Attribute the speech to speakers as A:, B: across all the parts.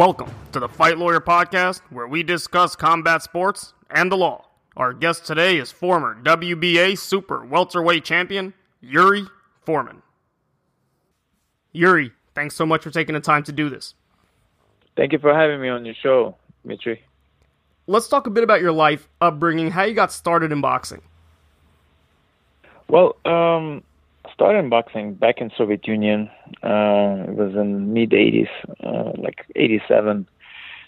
A: Welcome to the Fight Lawyer Podcast, where we discuss combat sports and the law. Our guest today is former WBA Super Welterweight Champion, Yuri Foreman. Yuri, thanks so much for taking the time to do this.
B: Thank you for having me on your show, Mitri.
A: Let's talk a bit about your life, upbringing, how you got started in boxing.
B: Well, um, started boxing back in Soviet Union. Uh, it was in mid '80s, uh, like '87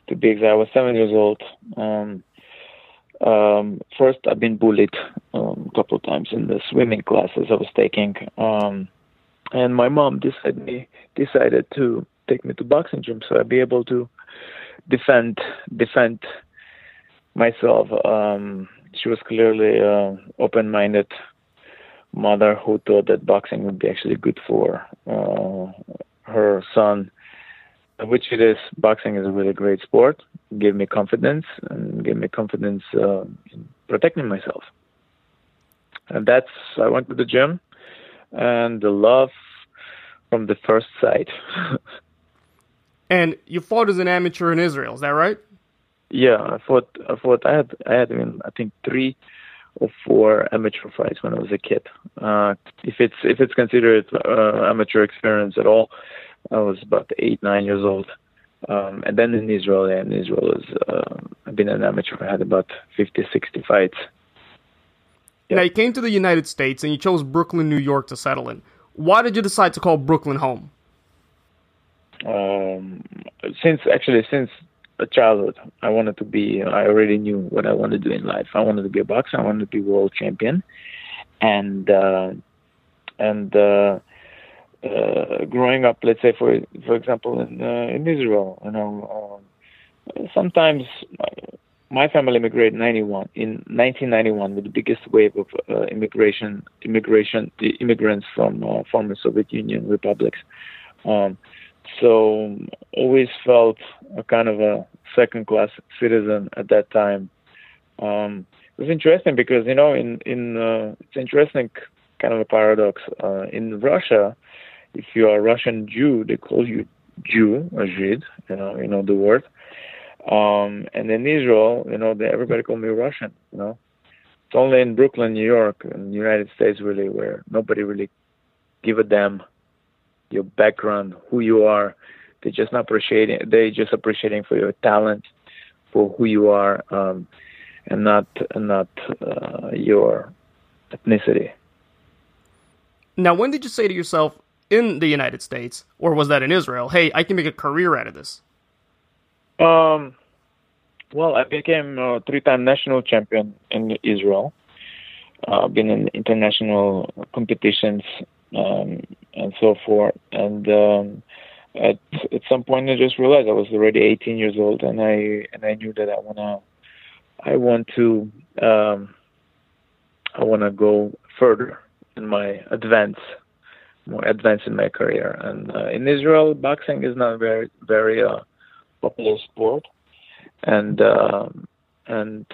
B: to be exact. I was seven years old. Um, um, first, I've been bullied um, a couple of times in the swimming classes I was taking, um, and my mom decided decided to take me to boxing gym so I'd be able to defend defend myself. Um, she was clearly uh, open-minded mother who thought that boxing would be actually good for uh, her son, which it is. Boxing is a really great sport. It gave me confidence and gave me confidence uh, in protecting myself. And that's I went to the gym, and the love from the first sight.
A: and you fought as an amateur in Israel, is that right?
B: Yeah, I fought. I fought. I had. I had. I, mean, I think three or four amateur fights when I was a kid. Uh, if it's if it's considered uh, amateur experience at all, I was about eight nine years old. Um, and then in Israel, yeah, in Israel is uh, I've been an amateur. I had about 50, 60 fights.
A: Yeah. Now you came to the United States and you chose Brooklyn, New York to settle in. Why did you decide to call Brooklyn home?
B: Um, since actually since childhood. I wanted to be. I already knew what I wanted to do in life. I wanted to be a boxer. I wanted to be world champion, and uh, and uh, uh, growing up, let's say for for example in uh, in Israel, you know, uh, sometimes my family immigrated in 91 in 1991 with the biggest wave of uh, immigration immigration immigrants from uh, former Soviet Union republics. Um, so always felt a kind of a second class citizen at that time. Um, it was interesting because you know in in uh, it's interesting kind of a paradox uh, in Russia. If you are a Russian Jew, they call you Jew or Jid, you know, you know the word. Um, and in Israel, you know, they, everybody call me Russian. You know, it's only in Brooklyn, New York, in the United States, really, where nobody really give a damn your background, who you are. They just not appreciating. They just appreciating for your talent, for who you are, um, and not not uh, your ethnicity.
A: Now, when did you say to yourself in the United States, or was that in Israel? Hey, I can make a career out of this.
B: Um, well, I became a three-time national champion in Israel. I've uh, been in international competitions um, and so forth. And um, at at some point, I just realized I was already 18 years old, and I and I knew that I wanna I want to um, I wanna go further in my advance more advance in my career. And uh, in Israel, boxing is not very very uh, popular sport, and uh, and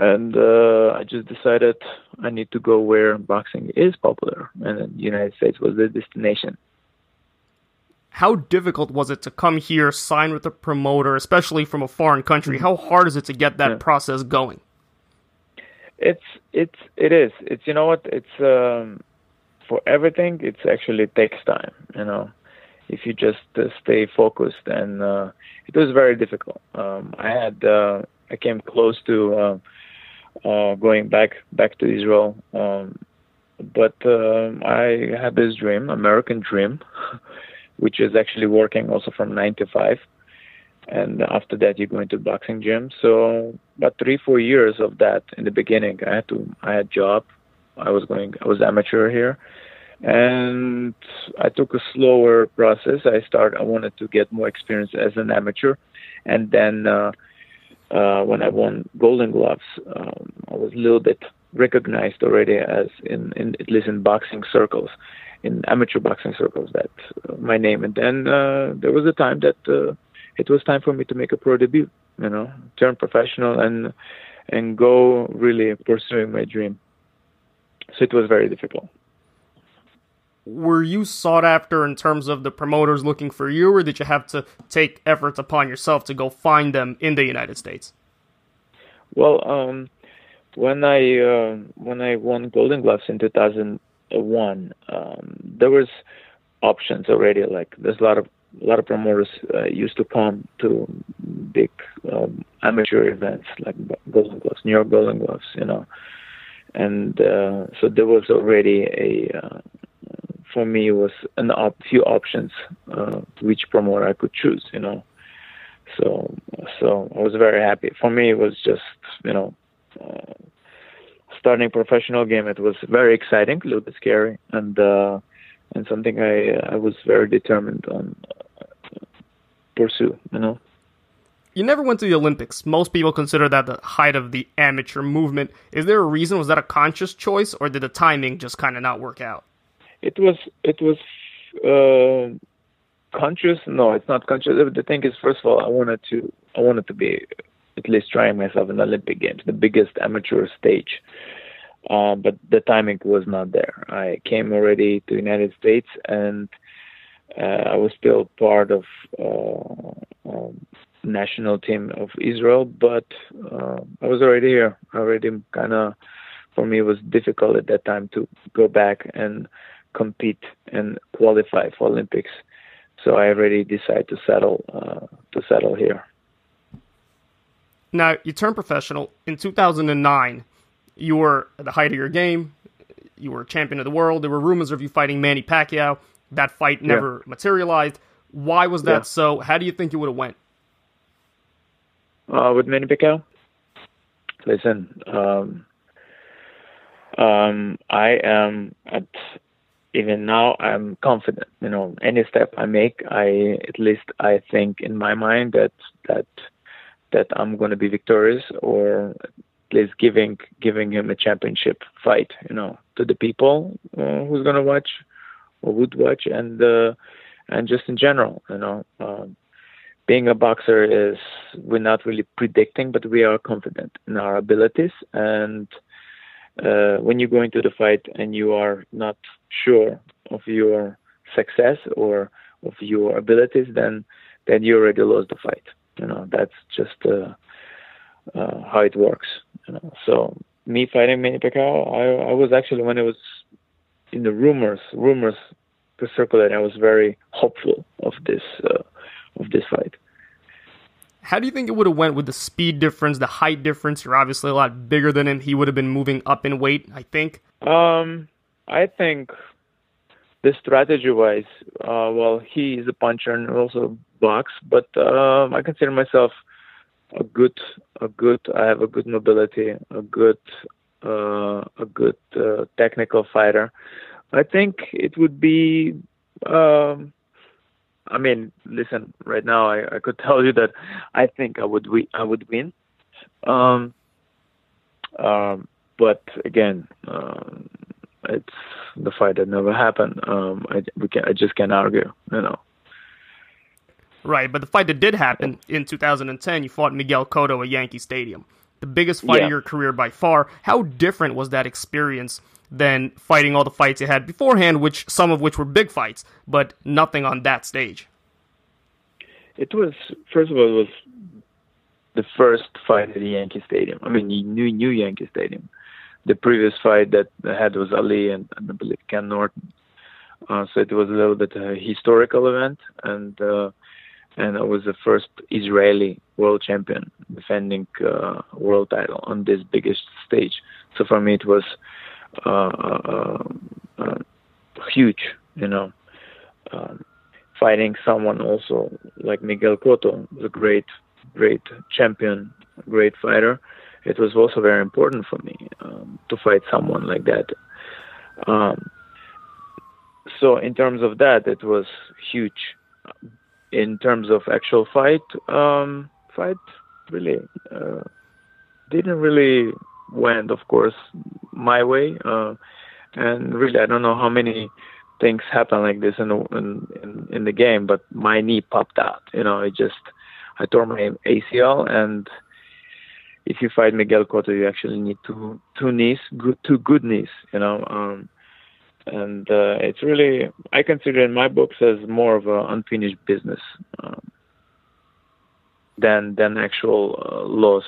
B: and uh, I just decided I need to go where boxing is popular, and the United States was the destination.
A: How difficult was it to come here, sign with a promoter, especially from a foreign country? Mm-hmm. How hard is it to get that yeah. process going?
B: It's it's it is. It's you know what? It's um, for everything. It's actually takes time. You know, if you just uh, stay focused, and uh, it was very difficult. Um, I had uh, I came close to uh, going back back to Israel. Um, but um, I had this dream, American dream, which is actually working also from nine to five. And after that, you go into boxing gym. So about three, four years of that in the beginning, I had to, I had job. I was going, I was amateur here, and I took a slower process. I started, I wanted to get more experience as an amateur, and then uh, uh, when I won Golden Gloves, um, I was a little bit recognized already as in, in at least in boxing circles, in amateur boxing circles, that uh, my name. And then uh, there was a time that uh, it was time for me to make a pro debut. You know, turn professional and and go really pursuing my dream. So it was very difficult.
A: Were you sought after in terms of the promoters looking for you, or did you have to take efforts upon yourself to go find them in the United States?
B: Well, um, when I uh, when I won Golden Gloves in 2001, um, there was options already. Like there's a lot of a lot of promoters uh, used to come to big um, amateur events like Golden Gloves, New York Golden Gloves, you know, and uh, so there was already a uh, for me it was a op- few options uh, which promoter I could choose, you know. So so I was very happy. For me, it was just you know. Uh, starting professional game it was very exciting a little bit scary and uh and something i i was very determined on uh, pursue you know
A: you never went to the Olympics. Most people consider that the height of the amateur movement. Is there a reason? Was that a conscious choice, or did the timing just kind of not work out?
B: It was. It was uh, conscious. No, it's not conscious. The thing is, first of all, I wanted to. I wanted to be at least trying myself in Olympic Games, the biggest amateur stage. Uh, but the timing was not there. I came already to the United States, and uh, I was still part of uh, um, national team of Israel, but uh, I was already here. Already kind of, for me, it was difficult at that time to go back and compete and qualify for Olympics. So I already decided to settle uh, to settle here.
A: Now you turned professional in 2009. You were at the height of your game. You were champion of the world. There were rumors of you fighting Manny Pacquiao. That fight never yeah. materialized. Why was that yeah. so? How do you think it would have went?
B: uh, with Manny Pacquiao. Listen, um, um, I am at even now. I'm confident. You know, any step I make, I at least I think in my mind that that that I'm going to be victorious, or at least giving giving him a championship fight. You know, to the people uh, who's going to watch or would watch, and uh, and just in general. You know. Um, being a boxer is we're not really predicting, but we are confident in our abilities. And uh, when you go into the fight and you are not sure of your success or of your abilities, then then you already lost the fight. You know that's just uh, uh, how it works. You know, so me fighting Manny Pacquiao, I, I was actually when it was in the rumors, rumors circulating, I was very hopeful of this uh, of this fight.
A: How do you think it would have went with the speed difference, the height difference? You're obviously a lot bigger than him. He would have been moving up in weight, I think.
B: Um, I think the strategy wise, uh, well, he is a puncher and also box, but um, I consider myself a good, a good. I have a good mobility, a good, uh, a good uh, technical fighter. I think it would be um, I mean, listen, right now I, I could tell you that I think I would we I would win. Um, um, but again, um, it's the fight that never happened. Um, I we can I just can't argue, you know.
A: Right, but the fight that did happen in 2010, you fought Miguel Cotto at Yankee Stadium, the biggest fight yeah. of your career by far. How different was that experience than fighting all the fights you had beforehand, which some of which were big fights, but nothing on that stage.
B: It was first of all, it was the first fight at the Yankee Stadium. I mean, new new Yankee Stadium. The previous fight that I had was Ali and, and I believe Ken Norton. Uh, so it was a little bit a historical event, and uh, and I was the first Israeli world champion defending uh, world title on this biggest stage. So for me, it was uh, uh, uh, huge, you know. Um, fighting someone also like Miguel Cotto, the great, great champion, great fighter. It was also very important for me um, to fight someone like that. Um, so in terms of that, it was huge. In terms of actual fight, um, fight really uh, didn't really went, of course, my way. Uh, and really, I don't know how many things happen like this in the in, in, the game, but my knee popped out. You know, it just I tore my ACL, and if you fight Miguel Cotto, you actually need two two knees, good two good knees. You know, um, and uh, it's really I consider in my books as more of an unfinished business um, than than actual uh, loss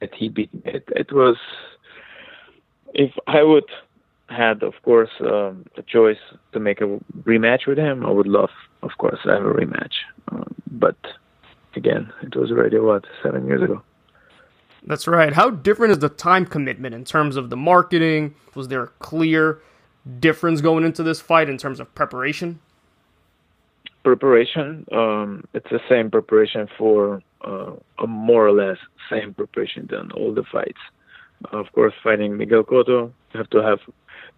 B: that he beat. It, it was if I would had of course um, a choice to make a rematch with him, I would love of course to have a rematch, um, but again it was already what seven years ago.
A: That's right. How different is the time commitment in terms of the marketing? Was there a clear difference going into this fight in terms of preparation?
B: Preparation, um, it's the same preparation for uh, a more or less same preparation than all the fights. Of course, fighting Miguel Cotto, you have to have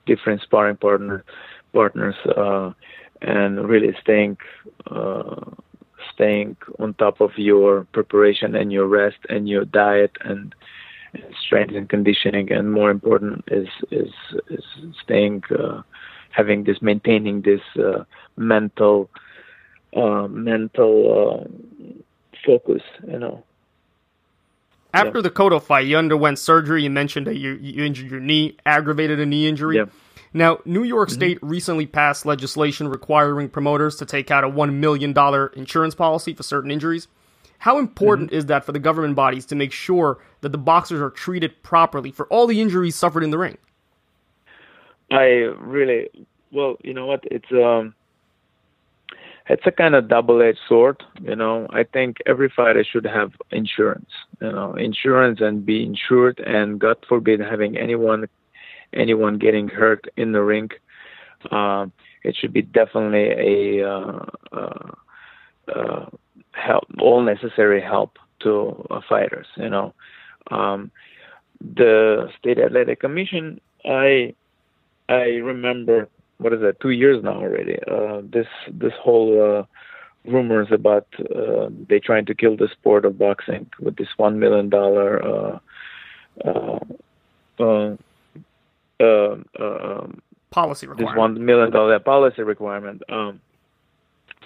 B: different sparring partner partners uh, and really staying uh, staying on top of your preparation and your rest and your diet and strength and conditioning, and more important is is is staying, uh, having this, maintaining this uh, mental uh, mental uh, focus. You know.
A: After yeah. the Cotto fight, you underwent surgery. You mentioned that you, you injured your knee, aggravated a knee injury.
B: Yeah.
A: Now, New York mm-hmm. State recently passed legislation requiring promoters to take out a $1 million insurance policy for certain injuries. How important mm-hmm. is that for the government bodies to make sure that the boxers are treated properly for all the injuries suffered in the ring?
B: I really, well, you know what? It's um, it's a kind of double-edged sword. You know, I think every fighter should have insurance. You know, insurance and be insured, and God forbid having anyone anyone getting hurt in the ring. Uh, it should be definitely a uh, uh, uh, help, all necessary help to uh, fighters. You know, um, the state athletic commission. I I remember what is that? Two years now already. This this whole rumors about uh, they trying to kill the sport of boxing with this one million dollar uh, uh, uh, uh, um,
A: policy requirement.
B: This one million dollar policy requirement. Um,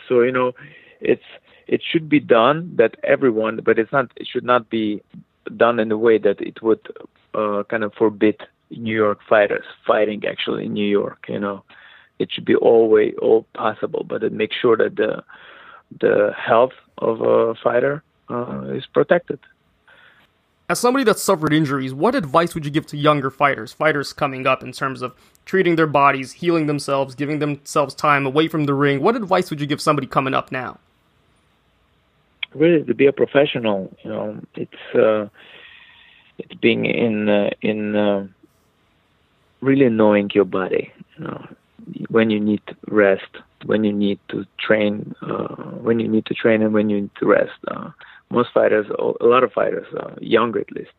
B: so you know, it's it should be done that everyone, but it's not. It should not be done in a way that it would uh, kind of forbid New York fighters fighting actually in New York. You know, it should be all way all possible, but it makes sure that the the health of a fighter uh, is protected.
A: As somebody that suffered injuries, what advice would you give to younger fighters, fighters coming up in terms of treating their bodies, healing themselves, giving themselves time away from the ring? What advice would you give somebody coming up now?
B: Really, to be a professional, you know, it's uh, it's being in uh, in uh, really knowing your body. You know, when you need rest, when you need to train, uh, when you need to train, and when you need to rest. Most fighters, a lot of fighters, uh, younger at least,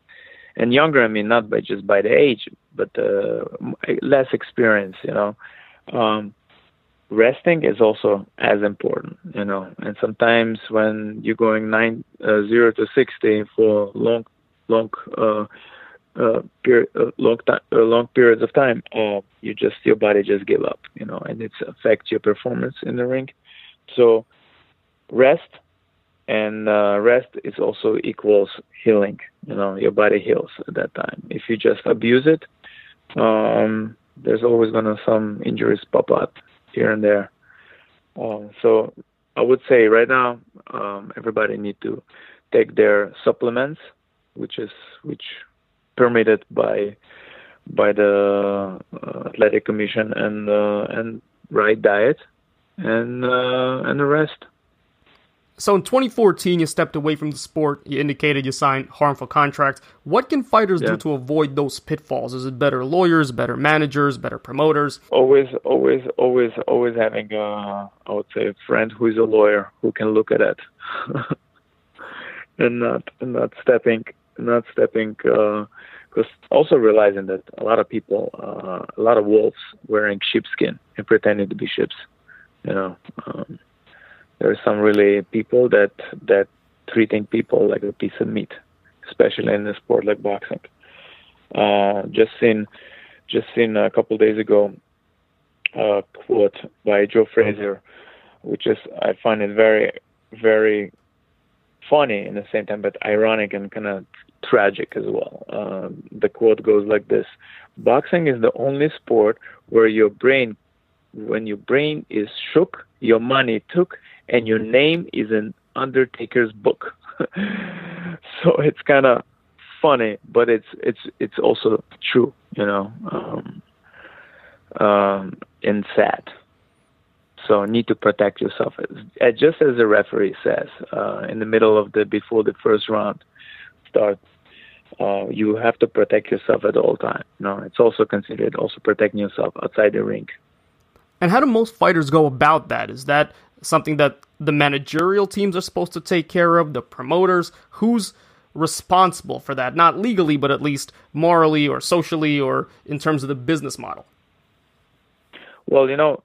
B: and younger. I mean, not by just by the age, but uh, less experience. You know, um, resting is also as important. You know, and sometimes when you're going nine uh, zero to sixty for long, long. Uh, uh, period, uh, long time, uh, long periods of time, uh, you just your body just give up, you know, and it affects your performance in the ring. So, rest and uh, rest is also equals healing. You know, your body heals at that time. If you just abuse it, um, there's always gonna some injuries pop up here and there. Um, so I would say right now, um, everybody need to take their supplements, which is which permitted by by the uh, athletic commission and uh, and right diet and uh, and the rest.
A: So in 2014, you stepped away from the sport. You indicated you signed harmful contracts. What can fighters yeah. do to avoid those pitfalls? Is it better lawyers, better managers, better promoters?
B: Always, always, always, always having a, I would say, a friend who is a lawyer who can look at it, and not and not stepping, not stepping. Because uh, also realizing that a lot of people, uh, a lot of wolves wearing sheepskin and pretending to be sheep. You know. Um, there are some really people that that treating people like a piece of meat, especially in a sport like boxing. Uh, just seen just seen a couple days ago a quote by Joe Frazier, which is I find it very very funny in the same time, but ironic and kind of tragic as well. Um, the quote goes like this: "Boxing is the only sport where your brain, when your brain is shook, your money took, and your name is an Undertaker's book." so it's kind of funny, but it's it's it's also true, you know, um, um, and sad. So need to protect yourself, uh, just as the referee says uh, in the middle of the before the first round starts. Uh, you have to protect yourself at all times. No, it's also considered also protecting yourself outside the ring.
A: And how do most fighters go about that? Is that something that the managerial teams are supposed to take care of? The promoters? Who's responsible for that? Not legally, but at least morally or socially or in terms of the business model?
B: Well, you know,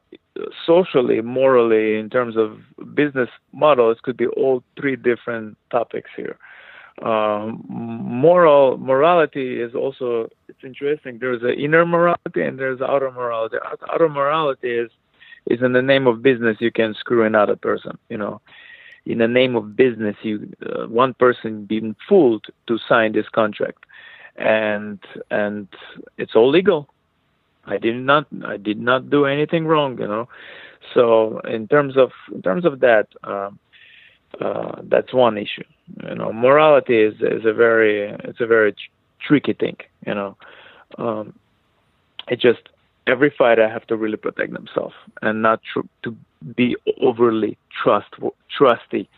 B: socially, morally, in terms of business models, could be all three different topics here. Um, moral morality is also it's interesting. There's an inner morality and there's outer morality. Outer morality is is in the name of business you can screw another person. You know, in the name of business, you uh, one person being fooled to sign this contract, and and it's all legal. I did not I did not do anything wrong, you know. So in terms of in terms of that, uh, uh, that's one issue. You know, morality is is a very it's a very tr- tricky thing. You know, um, it just every fighter have to really protect themselves and not tr- to be overly trust trusty,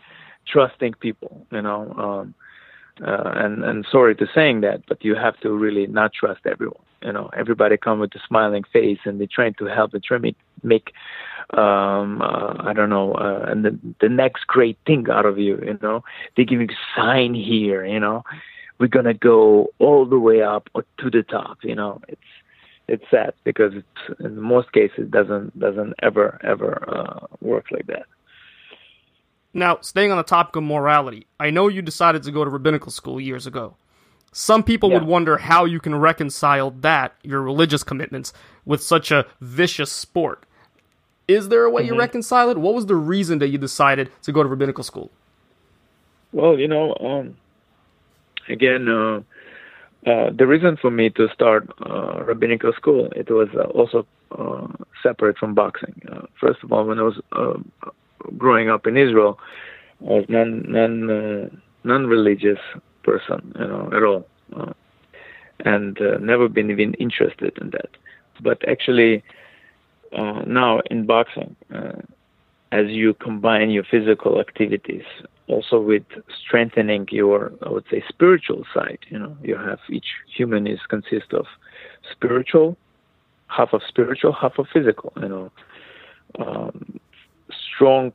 B: trusting people. You know, um, uh, and and sorry to saying that, but you have to really not trust everyone. You know, everybody come with a smiling face and they're trying to help and try to make, um, uh, I don't know, uh, and the the next great thing out of you. You know, they give you sign here. You know, we're gonna go all the way up to the top. You know, it's it's sad because it's in most cases doesn't doesn't ever ever uh, work like that.
A: Now, staying on the topic of morality, I know you decided to go to rabbinical school years ago. Some people yeah. would wonder how you can reconcile that, your religious commitments, with such a vicious sport. Is there a way mm-hmm. you reconcile it? What was the reason that you decided to go to rabbinical school?
B: Well, you know, um, again, uh, uh, the reason for me to start uh, rabbinical school it was uh, also uh, separate from boxing. Uh, first of all, when I was uh, growing up in Israel, I was non non non religious person, you know, at all, and never been even interested in that. But actually, now in boxing, as you combine your physical activities also with strengthening your i would say spiritual side you know. You have each human is consists of spiritual half of spiritual half of physical you know. Um, strong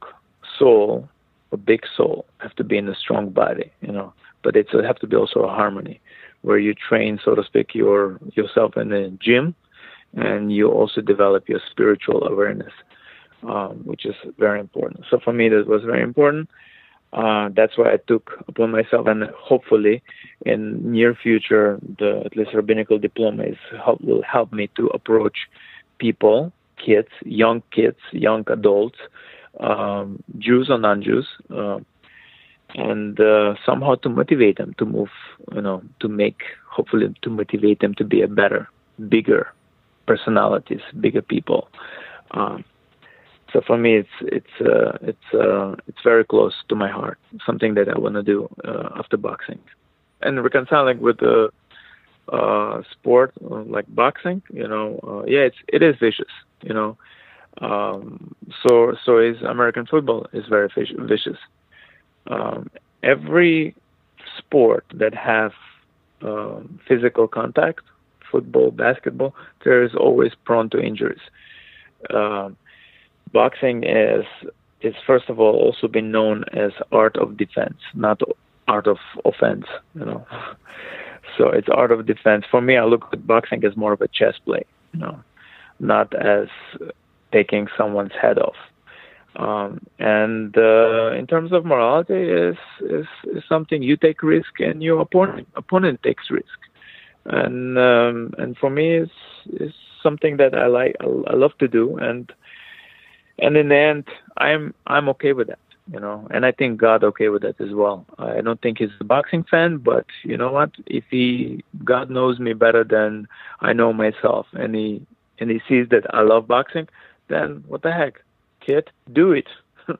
B: soul a big soul have to be in a strong body you know. But it's have to be also a harmony where you train so to speak your yourself in the gym and you also develop your spiritual awareness um, which is very important. So for me that was very important uh, that's why I took upon myself, and hopefully, in near future, the at least rabbinical diploma is help, will help me to approach people, kids, young kids, young adults, um, Jews or non-Jews, uh, and uh, somehow to motivate them to move, you know, to make, hopefully, to motivate them to be a better, bigger personalities, bigger people. Um, so for me, it's it's uh, it's uh, it's very close to my heart. Something that I want to do uh, after boxing, and reconciling with the uh, sport uh, like boxing. You know, uh, yeah, it's it is vicious. You know, um, so so is American football is very vicious. Um, every sport that has um, physical contact, football, basketball, there is always prone to injuries. Um, boxing is is first of all also been known as art of defense, not art of offense. You know, so it's art of defense. For me, I look at boxing as more of a chess play. You know, not as taking someone's head off. Um, and uh, in terms of morality, is, is is something you take risk and your opponent opponent takes risk, and um, and for me, is is something that I like I love to do and and in the end i'm i'm okay with that you know, and I think God okay with that as well. I don't think he's a boxing fan, but you know what? If he God knows me better than I know myself, and he and he sees that I love boxing, then what the heck, kid, do it.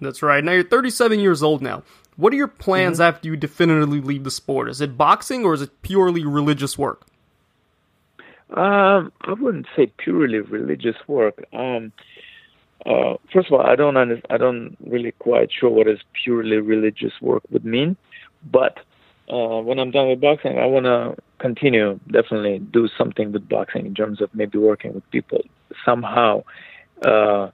A: That's right. Now you're 37 years old now. What are your plans mm-hmm. after you definitively leave the sport? Is it boxing or is it purely religious work?
B: Um, I wouldn't say purely religious work. Um, uh, first of all, I don't I don't really quite sure what is purely religious work would mean, but uh, when I'm done with boxing, I want to continue definitely do something with boxing in terms of maybe working with people somehow. Uh,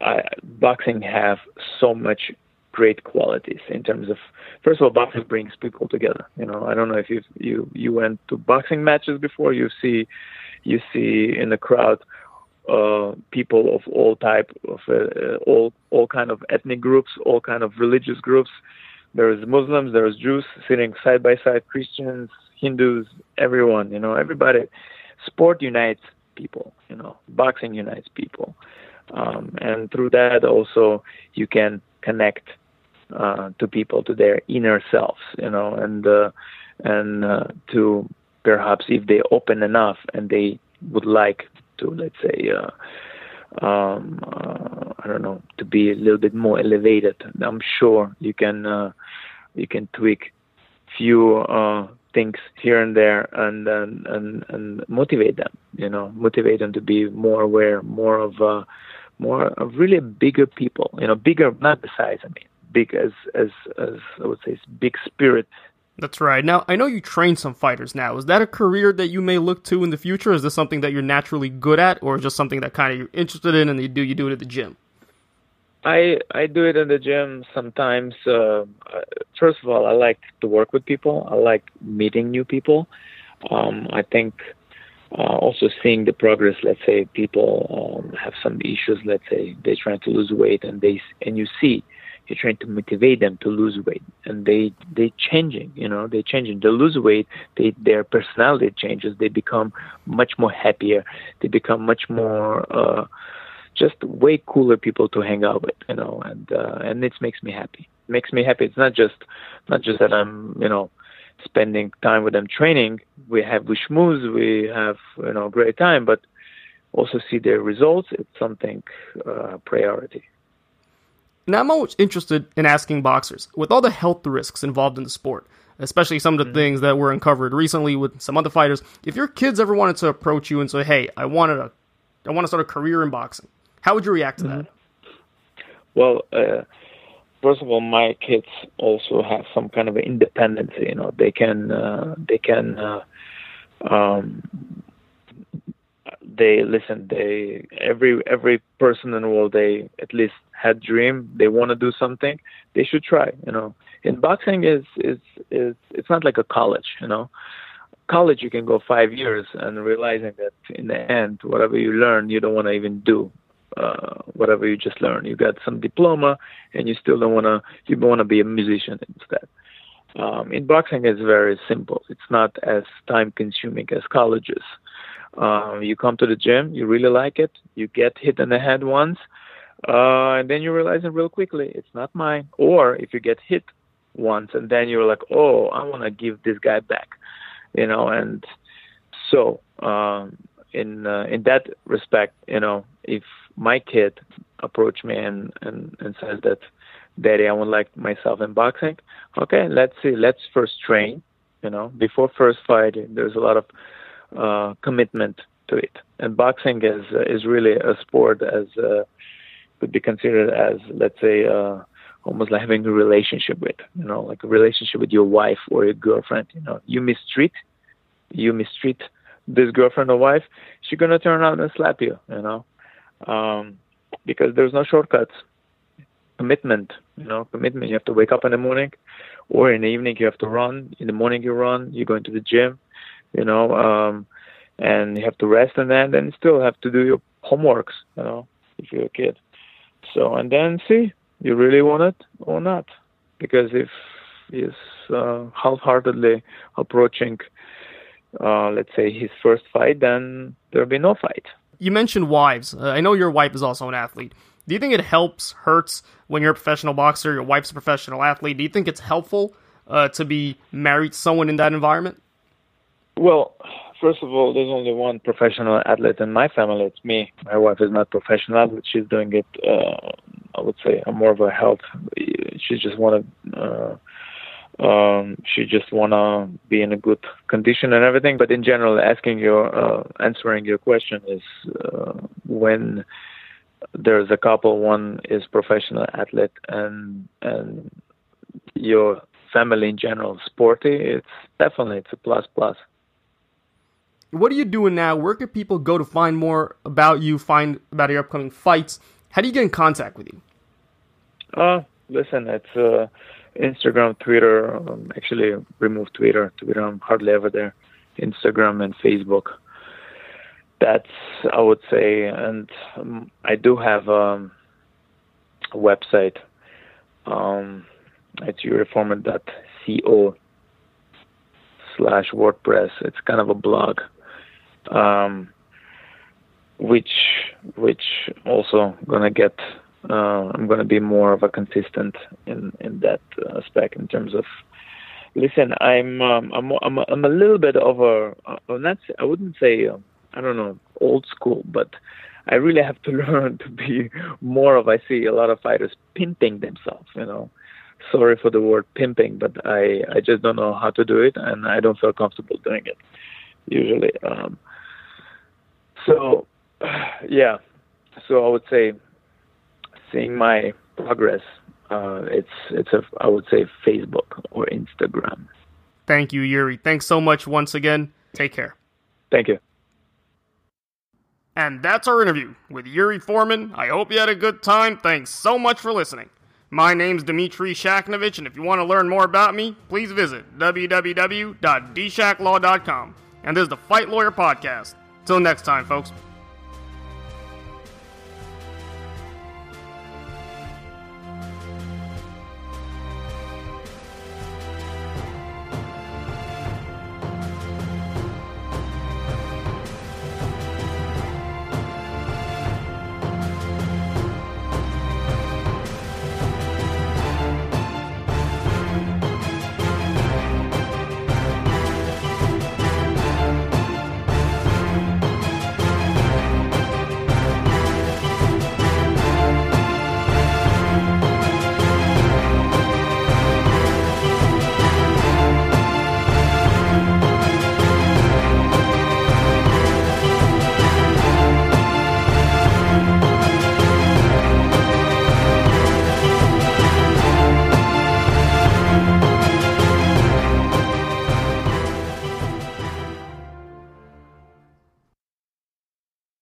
B: I, boxing have so much great qualities in terms of first of all boxing brings people together you know i don't know if you you you went to boxing matches before you see you see in the crowd uh, people of all type of uh, all all kind of ethnic groups all kind of religious groups. There is muslims there is jews sitting side by side christians hindus everyone you know everybody. Sport unites people you know boxing unites people. Um, and through that also you can connect uh, to people to their inner selves, you know, and uh, and uh, to perhaps if they open enough and they would like to, let's say, uh, um, uh, I don't know, to be a little bit more elevated. I'm sure you can uh, you can tweak few uh, things here and there and, and and and motivate them. You know, motivate them to be more aware, more of uh, more of really bigger people. You know, bigger not the size. I mean, big as as as I would say big spirit.
A: That's right. Now I know you train some fighters. Now is that a career that you may look to in the future? Is this something that you're naturally good at, or just something that kind of you're interested in and you do you do it at the gym?
B: I I do it in the gym sometimes. Uh, first of all, I like to work with people. I like meeting new people. Um, I think uh, also seeing the progress. Let's say people um, have some issues. Let's say they're trying to lose weight, and they and you see you're trying to motivate them to lose weight. And they they changing you know they changing. They lose weight they their personality changes. They become much more happier. They become much more uh just way cooler people to hang out with you know and uh and it makes me happy. It makes me happy. It's not just not just that i'm you know spending time with them training. We have we schmooze we have you know great time but also see their results. It's something uh priority
A: now, I'm always interested in asking boxers, with all the health risks involved in the sport, especially some of the mm-hmm. things that were uncovered recently with some other fighters, if your kids ever wanted to approach you and say, "Hey, I wanted a, I want to start a career in boxing," how would you react to mm-hmm. that?
B: Well, uh, first of all, my kids also have some kind of independence. You know, they can, uh, they can. Uh, um, they listen they every every person in the world they at least had dream they want to do something they should try you know. In boxing is is is it's not like a college you know. College you can go five years and realizing that in the end whatever you learn you don't want to even do uh, whatever you just learned. You got some diploma and you still don't want to you want to be a musician instead. Um, in boxing it's very simple. It's not as time consuming as colleges. Uh, you come to the gym, you really like it, you get hit in the head once, uh, and then you realize it real quickly, it's not mine. Or if you get hit once and then you're like, oh, I want to give this guy back, you know, and so um, in uh, in that respect, you know, if my kid approach me and, and, and says that, Daddy, I would like myself in boxing, okay, let's see, let's first train, you know, before first fight, there's a lot of uh, commitment to it. And boxing is uh, is really a sport as uh, could be considered as let's say uh, almost like having a relationship with you know like a relationship with your wife or your girlfriend. You know, you mistreat you mistreat this girlfriend or wife, she's gonna turn around and slap you. You know, um, because there's no shortcuts. Commitment, you know, commitment. You have to wake up in the morning, or in the evening you have to run. In the morning you run. You go into the gym you know, um, and you have to rest and then then still have to do your homeworks, you know, if you're a kid. So and then see you really want it or not, because if he's uh, half-heartedly approaching, uh, let's say his first fight, then there'll be no fight.
A: You mentioned wives. Uh, I know your wife is also an athlete. Do you think it helps, hurts when you're a professional boxer, your wife's a professional athlete? Do you think it's helpful uh, to be married to someone in that environment?
B: Well, first of all, there's only one professional athlete in my family. It's me. My wife is not professional, but she's doing it. Uh, I would say more of a health. She just want to. Uh, um, she just want to be in a good condition and everything. But in general, asking your uh, answering your question is uh, when there's a couple. One is professional athlete, and and your family in general sporty. It's definitely it's a plus plus.
A: What are you doing now? Where can people go to find more about you, find about your upcoming fights? How do you get in contact with you?
B: Uh, listen, it's uh, Instagram, Twitter. Um, actually, remove Twitter. Twitter, I'm hardly ever there. Instagram and Facebook. That's I would say, and um, I do have um, a website. Um, it's yuriforeman.co slash WordPress. It's kind of a blog um, which which also gonna get uh, I'm gonna be more of a consistent in in that aspect in terms of listen I'm um, I'm I'm a, I'm a little bit of a uh, not I wouldn't say uh, I don't know old school but I really have to learn to be more of I see a lot of fighters pimping themselves you know. Sorry for the word pimping but I I just don't know how to do it and I don't feel comfortable doing it usually. Um so, yeah. So I would say, seeing my progress, uh, it's it's a I would say Facebook or Instagram.
A: Thank you, Yuri. Thanks so much once again. Take care.
B: Thank you.
A: And that's our interview with Yuri Foreman. I hope you had a good time. Thanks so much for listening. My name's Dmitry Shakhnovich, and if you want to learn more about me, please visit www.dshaklaw.com. And this is the Fight Lawyer Podcast. Till next time, folks.